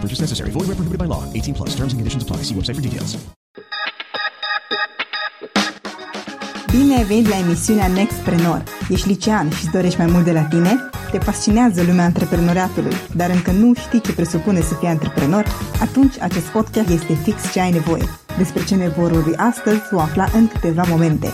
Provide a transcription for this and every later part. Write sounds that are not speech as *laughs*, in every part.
No purchase necessary. Void where prohibited by law. 18 plus. Terms and conditions apply. See website for details. Bine ai venit la emisiunea Nextpreneur. Ești licean și îți dorești mai mult de la tine? Te fascinează lumea antreprenoriatului, dar încă nu știi ce presupune să fii antreprenor? Atunci acest podcast este fix ce ai nevoie. Despre ce ne vor vorbi astăzi o afla în câteva momente.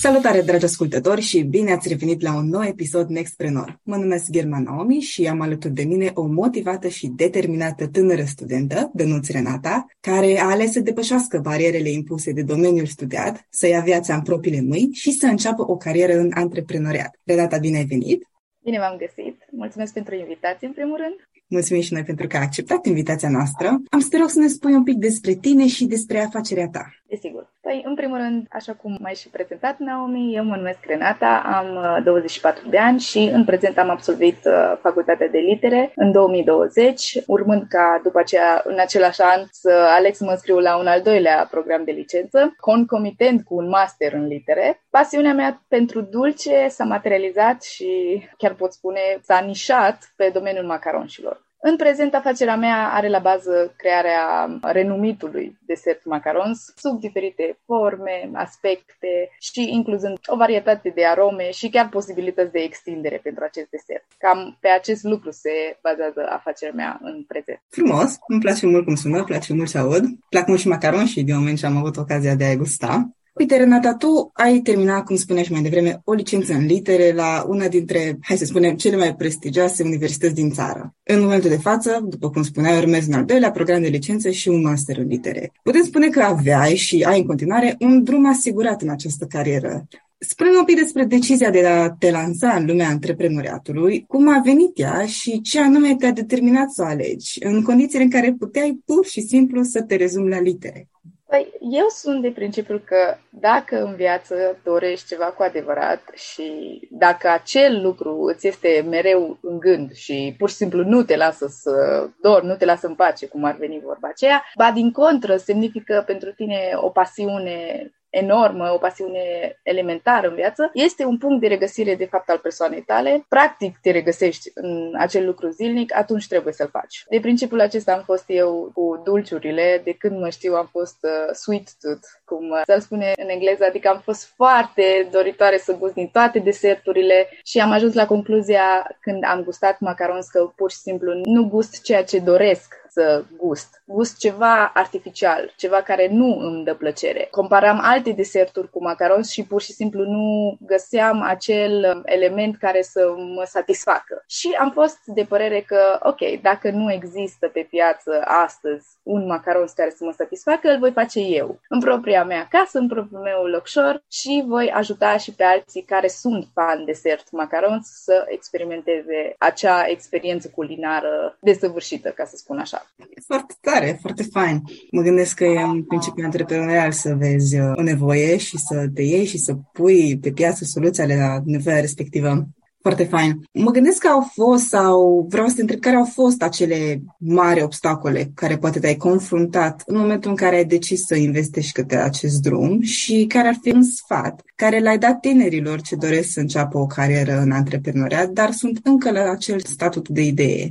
Salutare, dragi ascultători, și bine ați revenit la un nou episod Nextpreneur. Mă numesc German Naomi și am alături de mine o motivată și determinată tânără studentă, Dănuț Renata, care a ales să depășească barierele impuse de domeniul studiat, să ia viața în propriile mâini și să înceapă o carieră în antreprenoriat. Renata, bine ai venit! Bine v-am găsit! Mulțumesc pentru invitație, în primul rând. Mulțumim și noi pentru că ai acceptat invitația noastră. Am să te rog să ne spui un pic despre tine și despre afacerea ta. Desigur. Păi, în primul rând, așa cum mai și prezentat, Naomi, eu mă numesc Renata, am 24 uh, de ani și în prezent am absolvit uh, facultatea de litere în 2020, urmând ca după aceea, în același an, să aleg să mă scriu la un al doilea program de licență, concomitent cu un master în litere. Pasiunea mea pentru dulce s-a materializat și, chiar pot spune, s-a nișat pe domeniul macaronșilor. În prezent, afacerea mea are la bază crearea renumitului desert macarons sub diferite forme, aspecte și incluzând o varietate de arome și chiar posibilități de extindere pentru acest desert. Cam pe acest lucru se bazează afacerea mea în prezent. Frumos, îmi place mult cum sună, îmi place mult să aud. Plac mult și macaron și din moment ce am avut ocazia de a gusta. Uite, Renata, tu ai terminat, cum spuneai și mai devreme, o licență în litere la una dintre, hai să spunem, cele mai prestigioase universități din țară. În momentul de față, după cum spuneai, urmezi un al doilea program de licență și un master în litere. Putem spune că aveai și ai în continuare un drum asigurat în această carieră. spune un pic despre decizia de a te lansa în lumea antreprenoriatului, cum a venit ea și ce anume te-a determinat să o alegi, în condițiile în care puteai pur și simplu să te rezumi la litere. Păi, eu sunt de principiul că dacă în viață dorești ceva cu adevărat și dacă acel lucru îți este mereu în gând și pur și simplu nu te lasă să dormi, nu te lasă în pace, cum ar veni vorba aceea, ba din contră semnifică pentru tine o pasiune enormă, o pasiune elementară în viață, este un punct de regăsire de fapt al persoanei tale. Practic te regăsești în acel lucru zilnic, atunci trebuie să-l faci. De principiul acesta am fost eu cu dulciurile, de când mă știu am fost uh, sweet tooth, cum uh, să-l spune în engleză, adică am fost foarte doritoare să gust din toate deserturile și am ajuns la concluzia când am gustat macarons că pur și simplu nu gust ceea ce doresc să gust. Gust ceva artificial, ceva care nu îmi dă plăcere. Comparam alte deserturi cu macarons și pur și simplu nu găseam acel element care să mă satisfacă. Și am fost de părere că, ok, dacă nu există pe piață astăzi un macaron care să mă satisfacă, îl voi face eu, în propria mea casă, în propriul meu locșor și voi ajuta și pe alții care sunt fan desert macarons să experimenteze acea experiență culinară desăvârșită, ca să spun așa. Foarte tare, foarte fain. Mă gândesc că e un principiu antreprenorial să vezi uh, o nevoie și să te iei și să pui pe piață soluțiile la nevoia respectivă. Foarte fain. Mă gândesc că au fost sau vreau să te întreb care au fost acele mari obstacole care poate te-ai confruntat în momentul în care ai decis să investești către acest drum și care ar fi un sfat care l-ai dat tinerilor ce doresc să înceapă o carieră în antreprenoriat, dar sunt încă la acel statut de idee.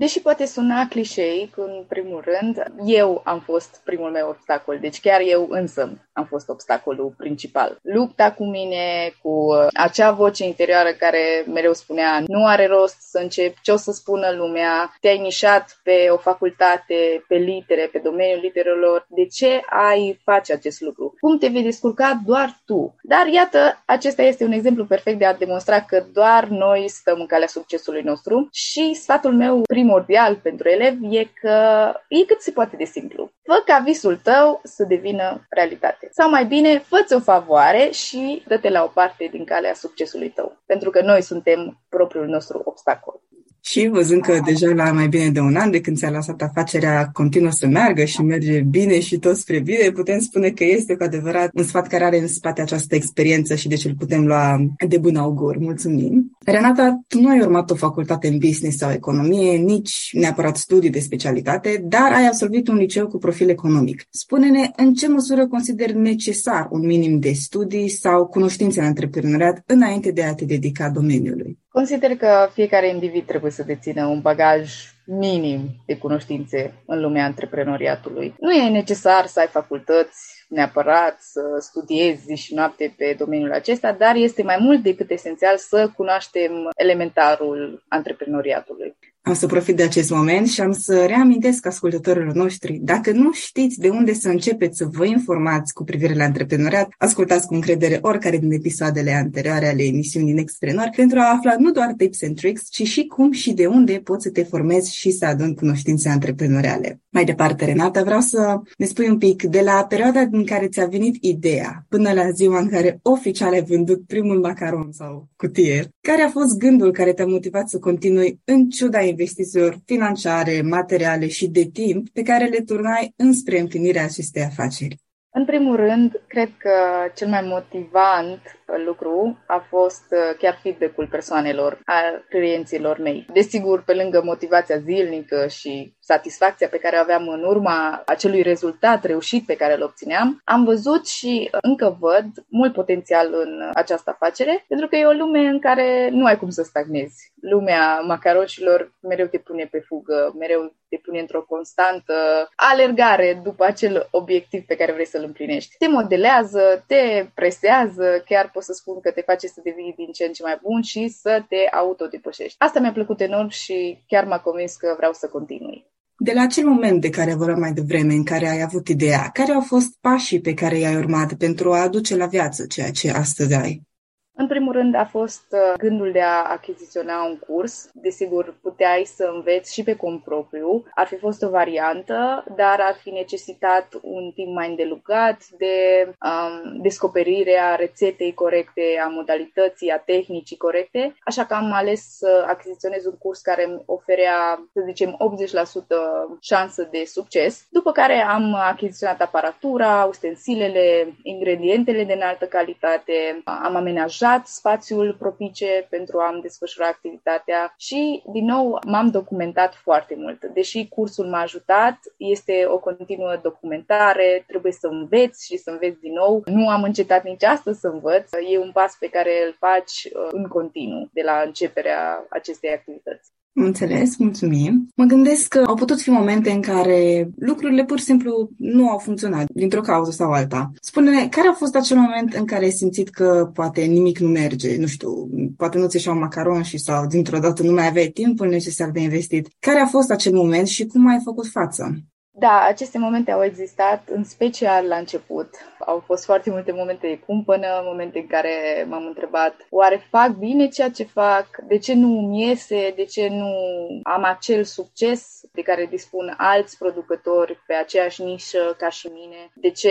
Deși poate suna clișeic, în primul rând, eu am fost primul meu obstacol. Deci chiar eu însă am fost obstacolul principal. Lupta cu mine, cu uh, acea voce interioară care mereu spunea nu are rost să încep, ce o să spună lumea, te-ai nișat pe o facultate, pe litere, pe domeniul literelor, de ce ai face acest lucru? Cum te vei descurca doar tu? Dar iată, acesta este un exemplu perfect de a demonstra că doar noi stăm în calea succesului nostru și sfatul meu primordial pentru elevi e că e cât se poate de simplu. Fă ca visul tău să devină realitate. Sau mai bine, fă o favoare și dă-te la o parte din calea succesului tău. Pentru că noi suntem propriul nostru obstacol. Și văzând că deja la mai bine de un an de când ți-a lăsat afacerea continuă să meargă și merge bine și tot spre bine, putem spune că este cu adevărat un sfat care are în spate această experiență și deci îl putem lua de bun augur. Mulțumim! Renata, tu nu ai urmat o facultate în business sau economie, nici neapărat studii de specialitate, dar ai absolvit un liceu cu profil economic. Spune-ne în ce măsură consideri necesar un minim de studii sau cunoștințe în antreprenoriat înainte de a te dedica domeniului. Consider că fiecare individ trebuie să dețină un bagaj minim de cunoștințe în lumea antreprenoriatului. Nu e necesar să ai facultăți neapărat să studiezi zi și noapte pe domeniul acesta, dar este mai mult decât esențial să cunoaștem elementarul antreprenoriatului. Am să profit de acest moment și am să reamintesc ascultătorilor noștri, dacă nu știți de unde să începeți să vă informați cu privire la antreprenoriat, ascultați cu încredere oricare din episoadele anterioare ale emisiunii Nextprenor pentru a afla nu doar tips and tricks, ci și cum și de unde poți să te formezi și să aduni cunoștințe antreprenoriale. Mai departe, Renata, vreau să ne spui un pic de la perioada din care ți-a venit ideea până la ziua în care oficial ai vândut primul macaron sau cutie. Care a fost gândul care te-a motivat să continui în ciuda investițiilor financiare, materiale și de timp pe care le turnai înspre împlinirea acestei afaceri? În primul rând, cred că cel mai motivant lucru a fost uh, chiar feedback-ul persoanelor, a clienților mei. Desigur, pe lângă motivația zilnică și satisfacția pe care o aveam în urma acelui rezultat reușit pe care îl obțineam, am văzut și încă văd mult potențial în această afacere, pentru că e o lume în care nu ai cum să stagnezi. Lumea macaroșilor mereu te pune pe fugă, mereu te pune într-o constantă alergare după acel obiectiv pe care vrei să-l împlinești. Te modelează, te presează, chiar pot să spun că te face să devii din ce în ce mai bun și să te autodepășești. Asta mi-a plăcut enorm și chiar m-a convins că vreau să continui. De la acel moment de care vorbeam mai devreme, în care ai avut ideea, care au fost pașii pe care i-ai urmat pentru a aduce la viață ceea ce astăzi ai? În primul rând a fost uh, gândul de a achiziționa un curs. Desigur, puteai să înveți și pe cont propriu. Ar fi fost o variantă, dar ar fi necesitat un timp mai îndelugat de um, descoperirea rețetei corecte, a modalității, a tehnicii corecte. Așa că am ales să achiziționez un curs care îmi oferea, să zicem, 80% șansă de succes. După care am achiziționat aparatura, ustensilele, ingredientele de înaltă calitate, am amenajat creat spațiul propice pentru a-mi desfășura activitatea și, din nou, m-am documentat foarte mult. Deși cursul m-a ajutat, este o continuă documentare, trebuie să înveți și să înveți din nou. Nu am încetat nici astăzi să învăț. E un pas pe care îl faci uh, în continuu de la începerea acestei activități. Înțeles, mulțumim. Mă gândesc că au putut fi momente în care lucrurile pur și simplu nu au funcționat, dintr-o cauză sau alta. Spune-ne, care a fost acel moment în care ai simțit că poate nimic nu merge, nu știu, poate nu ți un macaron și sau dintr-o dată nu mai aveai timpul necesar de investit. Care a fost acel moment și cum ai făcut față? Da, aceste momente au existat, în special la început. Au fost foarte multe momente de cumpănă, momente în care m-am întrebat oare fac bine ceea ce fac, de ce nu îmi iese, de ce nu am acel succes de care dispun alți producători pe aceeași nișă ca și mine, de ce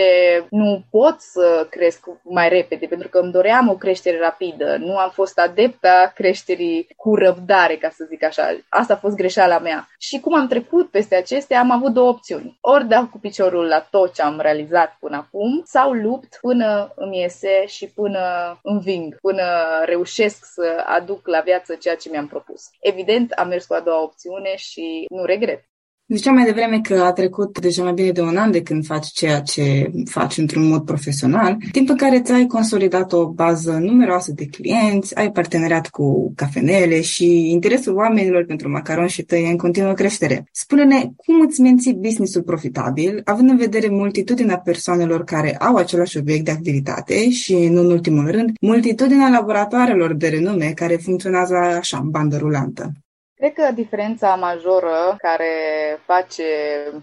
nu pot să cresc mai repede, pentru că îmi doream o creștere rapidă, nu am fost adepta creșterii cu răbdare, ca să zic așa. Asta a fost greșeala mea. Și cum am trecut peste acestea, am avut două opțiuni. Ori dau cu piciorul la tot ce am realizat până acum, sau lupt până îmi iese și până înving, până reușesc să aduc la viață ceea ce mi-am propus. Evident, am mers cu a doua opțiune și nu regret. Ziceam mai devreme că a trecut deja mai bine de un an de când faci ceea ce faci într-un mod profesional, timp în care ți-ai consolidat o bază numeroasă de clienți, ai parteneriat cu cafenele și interesul oamenilor pentru macaron și tăi în continuă creștere. Spune-ne cum îți menții businessul profitabil, având în vedere multitudinea persoanelor care au același obiect de activitate și, nu în ultimul rând, multitudinea laboratoarelor de renume care funcționează așa în bandă rulantă. Cred că diferența majoră care face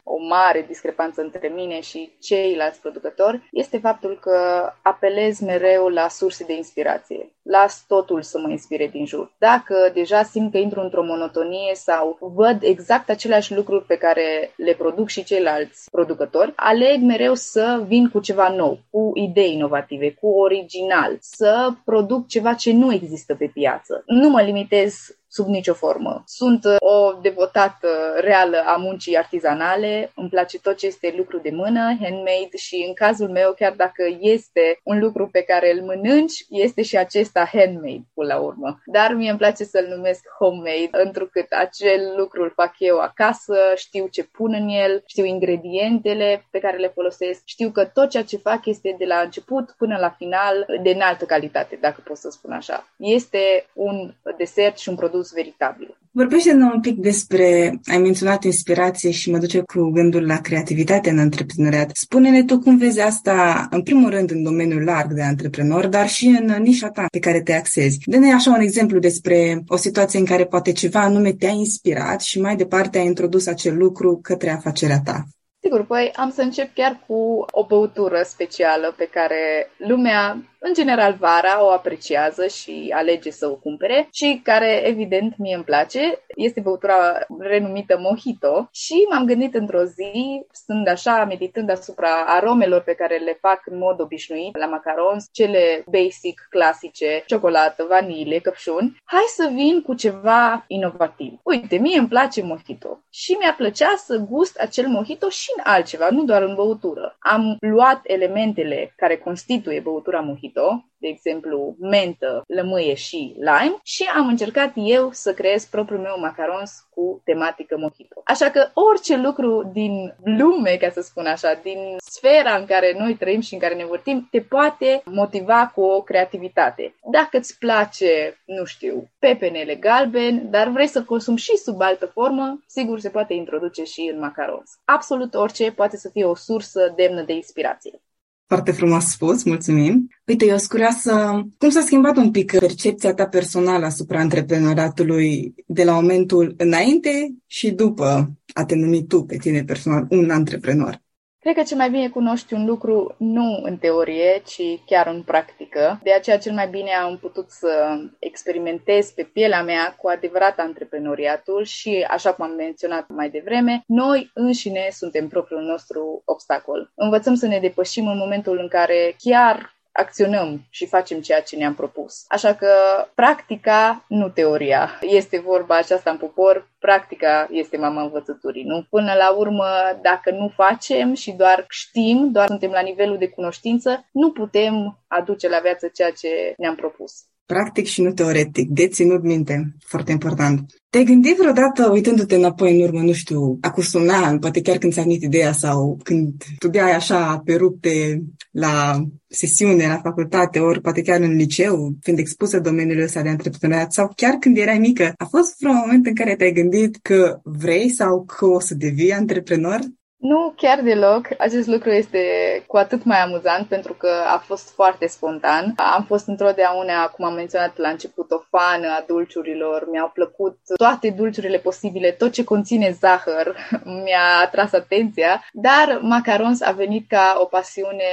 o mare discrepanță între mine și ceilalți producători este faptul că apelez mereu la surse de inspirație. Las totul să mă inspire din jur. Dacă deja simt că intru într-o monotonie sau văd exact aceleași lucruri pe care le produc și ceilalți producători, aleg mereu să vin cu ceva nou, cu idei inovative, cu original, să produc ceva ce nu există pe piață. Nu mă limitez sub nicio formă. Sunt uh, o devotată reală a muncii artizanale, îmi place tot ce este lucru de mână, handmade și în cazul meu, chiar dacă este un lucru pe care îl mănânci, este și acesta handmade până la urmă. Dar mie îmi place să-l numesc homemade, întrucât acel lucru îl fac eu acasă, știu ce pun în el, știu ingredientele pe care le folosesc, știu că tot ceea ce fac este de la început până la final de înaltă calitate, dacă pot să spun așa. Este un desert și un produs produs veritabil. Vorbește-ne un pic despre, ai menționat inspirație și mă duce cu gândul la creativitate în antreprenoriat. Spune-ne tu cum vezi asta, în primul rând, în domeniul larg de antreprenor, dar și în nișa ta pe care te axezi. Dă-ne așa un exemplu despre o situație în care poate ceva anume te-a inspirat și mai departe ai introdus acel lucru către afacerea ta. Sigur, păi am să încep chiar cu o băutură specială pe care lumea în general vara o apreciază și alege să o cumpere și care evident mie îmi place. Este băutura renumită Mojito și m-am gândit într-o zi, stând așa, meditând asupra aromelor pe care le fac în mod obișnuit la macarons, cele basic, clasice, ciocolată, vanilie, căpșuni, hai să vin cu ceva inovativ. Uite, mie îmi place Mojito și mi-ar plăcea să gust acel Mojito și în altceva, nu doar în băutură. Am luat elementele care constituie băutura Mojito mojito, de exemplu mentă, lămâie și lime și am încercat eu să creez propriul meu macarons cu tematică mojito. Așa că orice lucru din lume, ca să spun așa, din sfera în care noi trăim și în care ne vârtim, te poate motiva cu o creativitate. Dacă îți place, nu știu, pepenele galben, dar vrei să consumi și sub altă formă, sigur se poate introduce și în macarons. Absolut orice poate să fie o sursă demnă de inspirație. Foarte frumos spus, mulțumim. Uite, eu sunt curioasă, cum s-a schimbat un pic percepția ta personală asupra antreprenoriatului de la momentul înainte și după a te numi tu pe tine personal un antreprenor? Cred că cel mai bine cunoști un lucru nu în teorie, ci chiar în practică. De aceea cel mai bine am putut să experimentez pe pielea mea cu adevărat antreprenoriatul și, așa cum am menționat mai devreme, noi înșine suntem propriul nostru obstacol. Învățăm să ne depășim în momentul în care chiar acționăm și facem ceea ce ne-am propus. Așa că practica, nu teoria. Este vorba aceasta în popor, practica este mama învățăturii, nu? Până la urmă, dacă nu facem și doar știm, doar suntem la nivelul de cunoștință, nu putem aduce la viață ceea ce ne-am propus practic și nu teoretic, de ținut minte, foarte important. Te-ai gândit vreodată, uitându-te înapoi în urmă, nu știu, acum un an, poate chiar când ți-a venit ideea sau când studiai așa pe rupte la sesiune, la facultate, ori poate chiar în liceu, fiind expusă domeniului ăsta de antreprenoriat, sau chiar când erai mică, a fost vreun moment în care te-ai gândit că vrei sau că o să devii antreprenor? Nu, chiar deloc. Acest lucru este cu atât mai amuzant pentru că a fost foarte spontan. Am fost întotdeauna, cum am menționat la început, o fană a dulciurilor. Mi-au plăcut toate dulciurile posibile, tot ce conține zahăr *laughs* mi-a atras atenția, dar macarons a venit ca o pasiune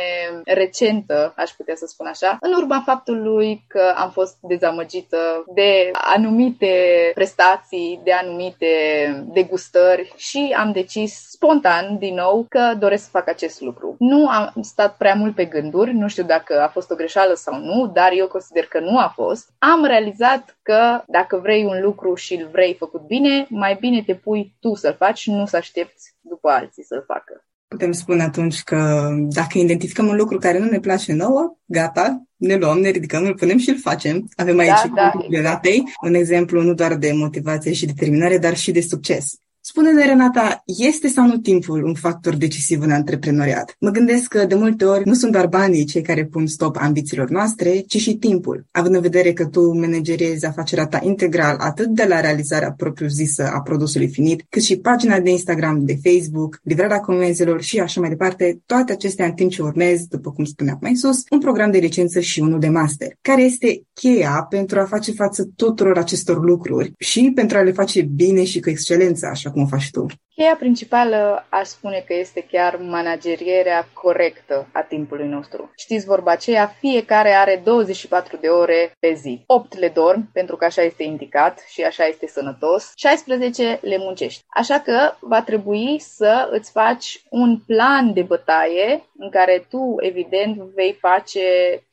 recentă, aș putea să spun așa, în urma faptului că am fost dezamăgită de anumite prestații, de anumite degustări și am decis spontan din nou că doresc să fac acest lucru. Nu am stat prea mult pe gânduri, nu știu dacă a fost o greșeală sau nu, dar eu consider că nu a fost. Am realizat că dacă vrei un lucru și îl vrei făcut bine, mai bine te pui tu să-l faci și nu să aștepți după alții să-l facă. Putem spune atunci că dacă identificăm un lucru care nu ne place nouă, gata, ne luăm, ne ridicăm, îl punem și îl facem. Avem aici da, da, exact. un exemplu nu doar de motivație și determinare, dar și de succes. Spune-ne, Renata, este sau nu timpul un factor decisiv în antreprenoriat? Mă gândesc că de multe ori nu sunt doar banii cei care pun stop ambițiilor noastre, ci și timpul. Având în vedere că tu manageriezi afacerea ta integral atât de la realizarea propriu-zisă a produsului finit, cât și pagina de Instagram, de Facebook, livrarea comenzelor și așa mai departe, toate acestea în timp ce urmezi, după cum spuneam mai sus, un program de licență și unul de master. Care este cheia pentru a face față tuturor acestor lucruri și pentru a le face bine și cu excelență, așa cum o faci tu? Cheia principală aș spune că este chiar managerierea corectă a timpului nostru. Știți vorba aceea, fiecare are 24 de ore pe zi. 8 le dorm, pentru că așa este indicat și așa este sănătos, 16 le muncești. Așa că va trebui să îți faci un plan de bătaie în care tu, evident, vei face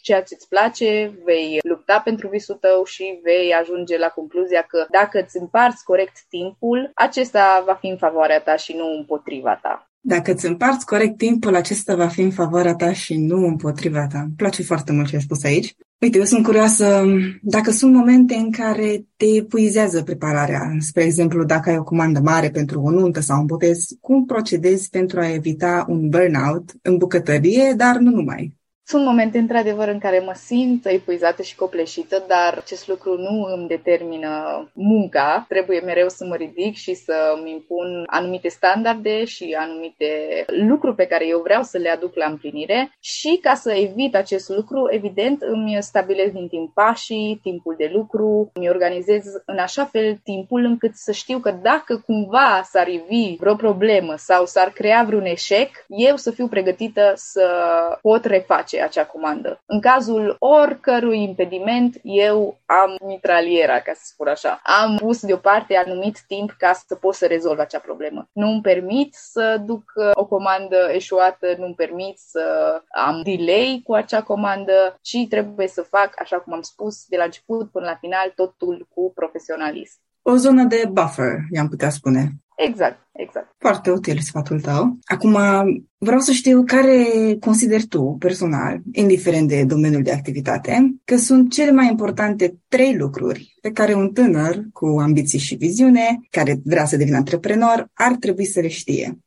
ceea ce îți place, vei lupta pentru visul tău și vei ajunge la concluzia că dacă îți împarți corect timpul, acesta va fi în favoarea ta și nu împotriva ta. Dacă îți împarți corect timpul, acesta va fi în favoarea ta și nu împotriva ta. Îmi place foarte mult ce ai spus aici. Uite, eu sunt curioasă dacă sunt momente în care te epuizează prepararea. Spre exemplu, dacă ai o comandă mare pentru o nuntă sau un botez, cum procedezi pentru a evita un burnout în bucătărie, dar nu numai? Sunt momente, într-adevăr, în care mă simt epuizată și copleșită, dar acest lucru nu îmi determină munca. Trebuie mereu să mă ridic și să îmi impun anumite standarde și anumite lucruri pe care eu vreau să le aduc la împlinire și ca să evit acest lucru, evident, îmi stabilez din timp pașii, timpul de lucru, îmi organizez în așa fel timpul încât să știu că dacă cumva s-ar ivi vreo problemă sau s-ar crea vreun eșec, eu să fiu pregătită să pot reface acea comandă. În cazul oricărui impediment, eu am mitraliera, ca să spun așa. Am pus deoparte anumit timp ca să pot să rezolv acea problemă. Nu îmi permit să duc uh, o comandă eșuată, nu îmi permit să am delay cu acea comandă și trebuie să fac, așa cum am spus, de la început până la final, totul cu profesionalism. O zonă de buffer, i-am putea spune. Exact, exact. Foarte util sfatul tău. Acum, vreau să știu care consideri tu, personal, indiferent de domeniul de activitate, că sunt cele mai importante trei lucruri pe care un tânăr cu ambiții și viziune, care vrea să devină antreprenor, ar trebui să le știe.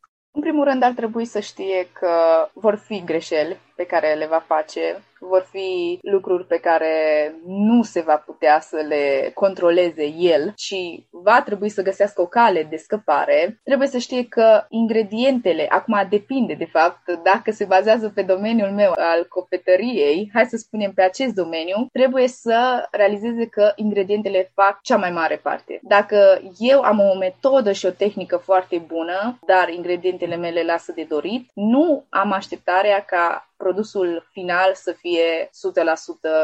În primul rând, ar trebui să știe că vor fi greșeli pe care le va face, vor fi lucruri pe care nu se va putea să le controleze el și va trebui să găsească o cale de scăpare. Trebuie să știe că ingredientele, acum depinde de fapt, dacă se bazează pe domeniul meu al copetăriei, hai să spunem pe acest domeniu, trebuie să realizeze că ingredientele fac cea mai mare parte. Dacă eu am o metodă și o tehnică foarte bună, dar ingredientele mele lasă de dorit, nu am așteptarea ca produsul final să fie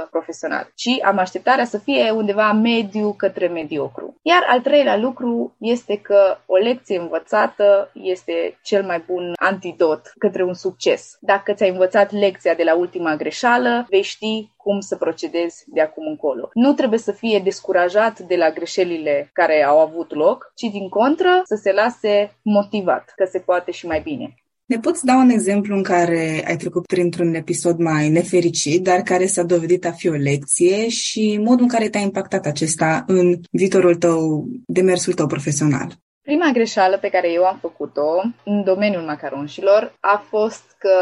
100% profesional, ci am așteptarea să fie undeva mediu către mediocru. Iar al treilea lucru este că o lecție învățată este cel mai bun antidot către un succes. Dacă ți-ai învățat lecția de la ultima greșeală, vei ști cum să procedezi de acum încolo. Nu trebuie să fie descurajat de la greșelile care au avut loc, ci din contră să se lase motivat că se poate și mai bine. Ne poți da un exemplu în care ai trecut printr-un episod mai nefericit, dar care s-a dovedit a fi o lecție și modul în care te-a impactat acesta în viitorul tău, demersul tău profesional? Prima greșeală pe care eu am făcut-o în domeniul macaronșilor a fost că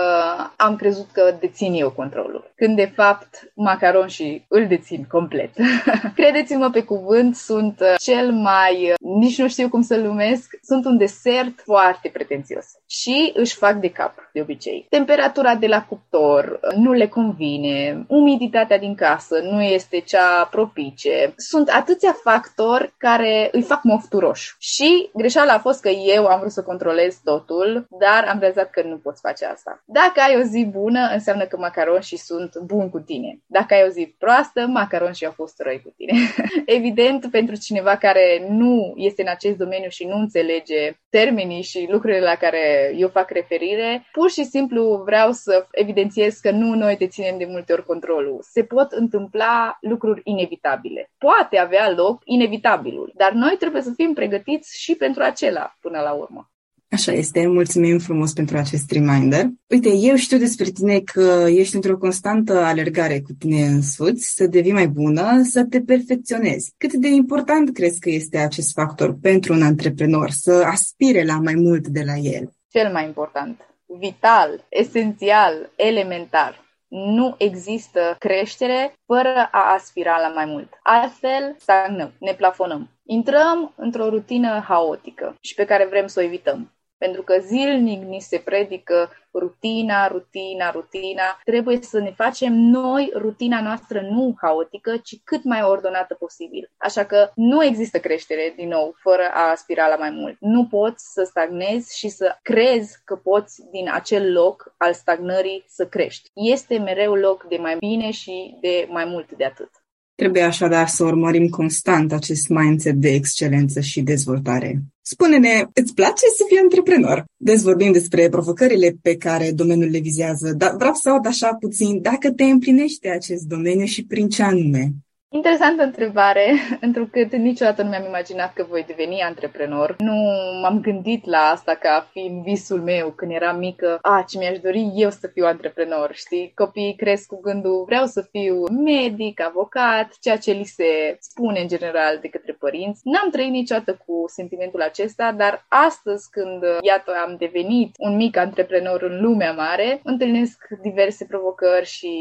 am crezut că dețin eu controlul, când de fapt macaronșii îl dețin complet. *laughs* Credeți-mă pe cuvânt, sunt cel mai, nici nu știu cum să-l numesc, sunt un desert foarte pretențios și își fac de cap, de obicei. Temperatura de la cuptor nu le convine, umiditatea din casă nu este cea propice. Sunt atâția factori care îi fac mofturoși. Și greșeala a fost că eu am vrut să controlez totul, dar am realizat că nu pot face asta. Dacă ai o zi bună, înseamnă că macaronșii sunt buni cu tine. Dacă ai o zi proastă, macaronșii au fost răi cu tine. *laughs* Evident, pentru cineva care nu este în acest domeniu și nu înțelege termenii și lucrurile la care eu fac referire, pur și simplu vreau să evidențiez că nu noi deținem de multe ori controlul. Se pot întâmpla lucruri inevitabile. Poate avea loc inevitabilul, dar noi trebuie să fim pregătiți și pentru acela până la urmă. Așa este, mulțumim frumos pentru acest reminder. Uite, eu știu despre tine că ești într-o constantă alergare cu tine însuți, să devii mai bună, să te perfecționezi. Cât de important crezi că este acest factor pentru un antreprenor, să aspire la mai mult de la el? Cel mai important, vital, esențial, elementar. Nu există creștere fără a aspira la mai mult. Altfel, stagnăm, ne plafonăm. Intrăm într-o rutină haotică și pe care vrem să o evităm. Pentru că zilnic ni se predică rutina, rutina, rutina. Trebuie să ne facem noi rutina noastră nu haotică, ci cât mai ordonată posibil. Așa că nu există creștere, din nou, fără a aspira la mai mult. Nu poți să stagnezi și să crezi că poți din acel loc al stagnării să crești. Este mereu loc de mai bine și de mai mult de atât. Trebuie așadar să urmărim constant acest mindset de excelență și dezvoltare. Spune-ne, îți place să fii antreprenor? Deci vorbim despre provocările pe care domeniul le vizează, dar vreau să aud așa puțin dacă te împlinește acest domeniu și prin ce anume. Interesantă întrebare, *laughs* întrucât niciodată nu mi-am imaginat că voi deveni antreprenor. Nu m-am gândit la asta ca fiind visul meu când eram mică. A, ce mi-aș dori eu să fiu antreprenor, știi? Copiii cresc cu gândul, vreau să fiu medic, avocat, ceea ce li se spune în general de către părinți. N-am trăit niciodată cu sentimentul acesta, dar astăzi când, iată, am devenit un mic antreprenor în lumea mare, întâlnesc diverse provocări și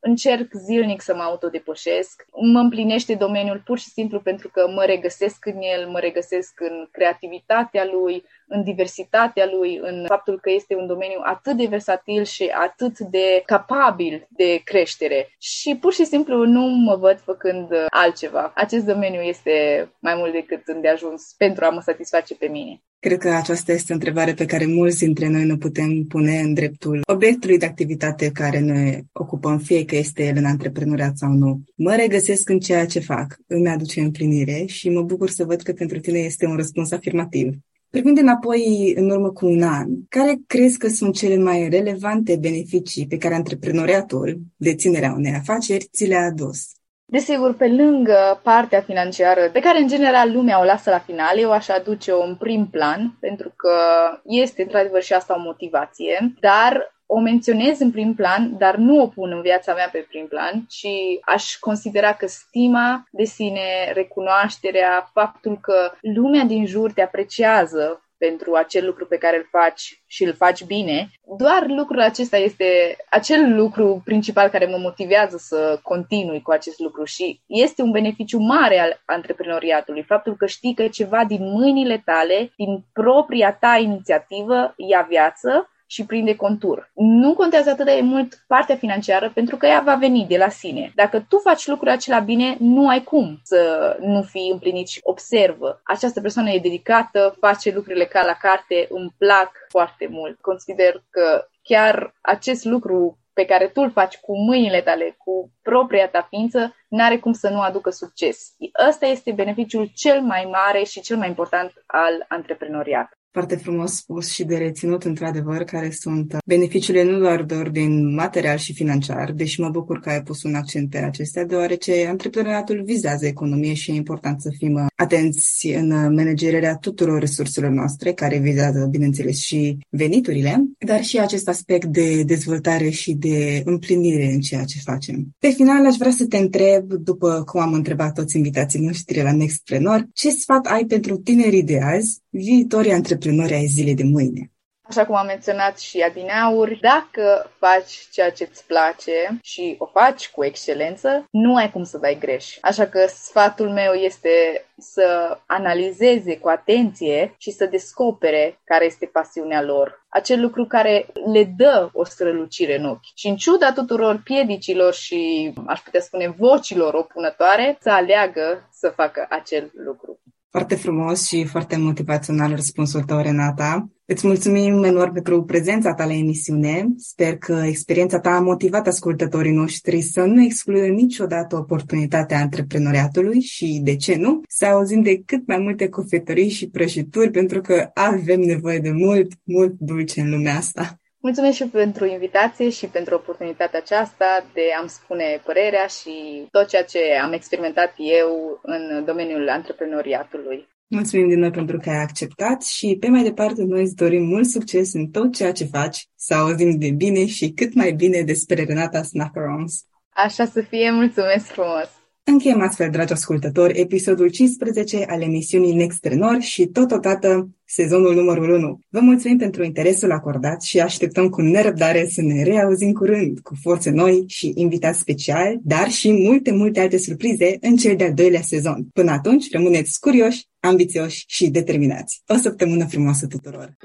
încerc zilnic să mă autodepășesc mă împlinește domeniul pur și simplu pentru că mă regăsesc în el, mă regăsesc în creativitatea lui, în diversitatea lui, în faptul că este un domeniu atât de versatil și atât de capabil de creștere. Și pur și simplu nu mă văd făcând altceva. Acest domeniu este mai mult decât îndeajuns pentru a mă satisface pe mine. Cred că aceasta este o întrebare pe care mulți dintre noi ne putem pune în dreptul obiectului de activitate care ne ocupăm, fie că este el în antreprenoriat sau nu. Mă regăsesc în ceea ce fac, îmi aduce împlinire și mă bucur să văd că pentru tine este un răspuns afirmativ. Privind înapoi în urmă cu un an, care crezi că sunt cele mai relevante beneficii pe care antreprenoriatul, deținerea unei afaceri, ți le-a adus? Desigur, pe lângă partea financiară, pe care în general lumea o lasă la final, eu aș aduce-o în prim plan, pentru că este într-adevăr și asta o motivație, dar o menționez în prim plan, dar nu o pun în viața mea pe prim plan, ci aș considera că stima de sine, recunoașterea, faptul că lumea din jur te apreciază pentru acel lucru pe care îl faci și îl faci bine, doar lucrul acesta este acel lucru principal care mă motivează să continui cu acest lucru și este un beneficiu mare al antreprenoriatului, faptul că știi că ceva din mâinile tale, din propria ta inițiativă, ia viață și prinde contur. Nu contează atât de mult partea financiară pentru că ea va veni de la sine. Dacă tu faci lucrul acela bine, nu ai cum să nu fii împlinit și observă. Această persoană e dedicată, face lucrurile ca la carte, îmi plac foarte mult. Consider că chiar acest lucru pe care tu îl faci cu mâinile tale, cu propria ta ființă, n-are cum să nu aducă succes. Ăsta este beneficiul cel mai mare și cel mai important al antreprenoriatului foarte frumos spus și de reținut, într-adevăr, care sunt beneficiile nu doar de ordin material și financiar, deși mă bucur că ai pus un accent pe acestea, deoarece antreprenoriatul vizează economie și e important să fim atenți în managerarea tuturor resurselor noastre, care vizează, bineînțeles, și veniturile, dar și acest aspect de dezvoltare și de împlinire în ceea ce facem. Pe final, aș vrea să te întreb, după cum am întrebat toți invitații noștri la Nextpreneur, ce sfat ai pentru tinerii de azi, viitorii antreprenori antreprenori ai zilei de mâine. Așa cum am menționat și adineauri, dacă faci ceea ce îți place și o faci cu excelență, nu ai cum să dai greș. Așa că sfatul meu este să analizeze cu atenție și să descopere care este pasiunea lor. Acel lucru care le dă o strălucire în ochi. Și în ciuda tuturor piedicilor și, aș putea spune, vocilor opunătoare, să aleagă să facă acel lucru. Foarte frumos și foarte motivațional răspunsul tău, Renata. Îți mulțumim enorm pentru prezența ta la emisiune. Sper că experiența ta a motivat ascultătorii noștri să nu excludă niciodată oportunitatea antreprenoriatului și, de ce nu, să auzim de cât mai multe cofetării și prăjituri, pentru că avem nevoie de mult, mult dulce în lumea asta. Mulțumesc și pentru invitație și pentru oportunitatea aceasta de a-mi spune părerea și tot ceea ce am experimentat eu în domeniul antreprenoriatului. Mulțumim din nou pentru că ai acceptat și pe mai departe noi îți dorim mult succes în tot ceea ce faci, să auzim de bine și cât mai bine despre Renata Snackerons. Așa să fie, mulțumesc frumos! Încheiem astfel, dragi ascultători, episodul 15 al emisiunii Next Trenor și totodată sezonul numărul 1. Vă mulțumim pentru interesul acordat și așteptăm cu nerăbdare să ne reauzim curând cu forțe noi și invitați speciali, dar și multe, multe alte surprize în cel de-al doilea sezon. Până atunci, rămâneți curioși, ambițioși și determinați. O săptămână frumoasă tuturor!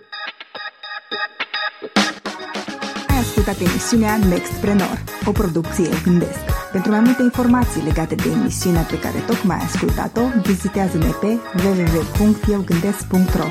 Ai ascultat emisiunea Nextpreneur, o producție Gândesc. Pentru mai multe informații legate de emisiunea pe care tocmai ai ascultat-o, vizitează-ne pe www.eugândesc.ro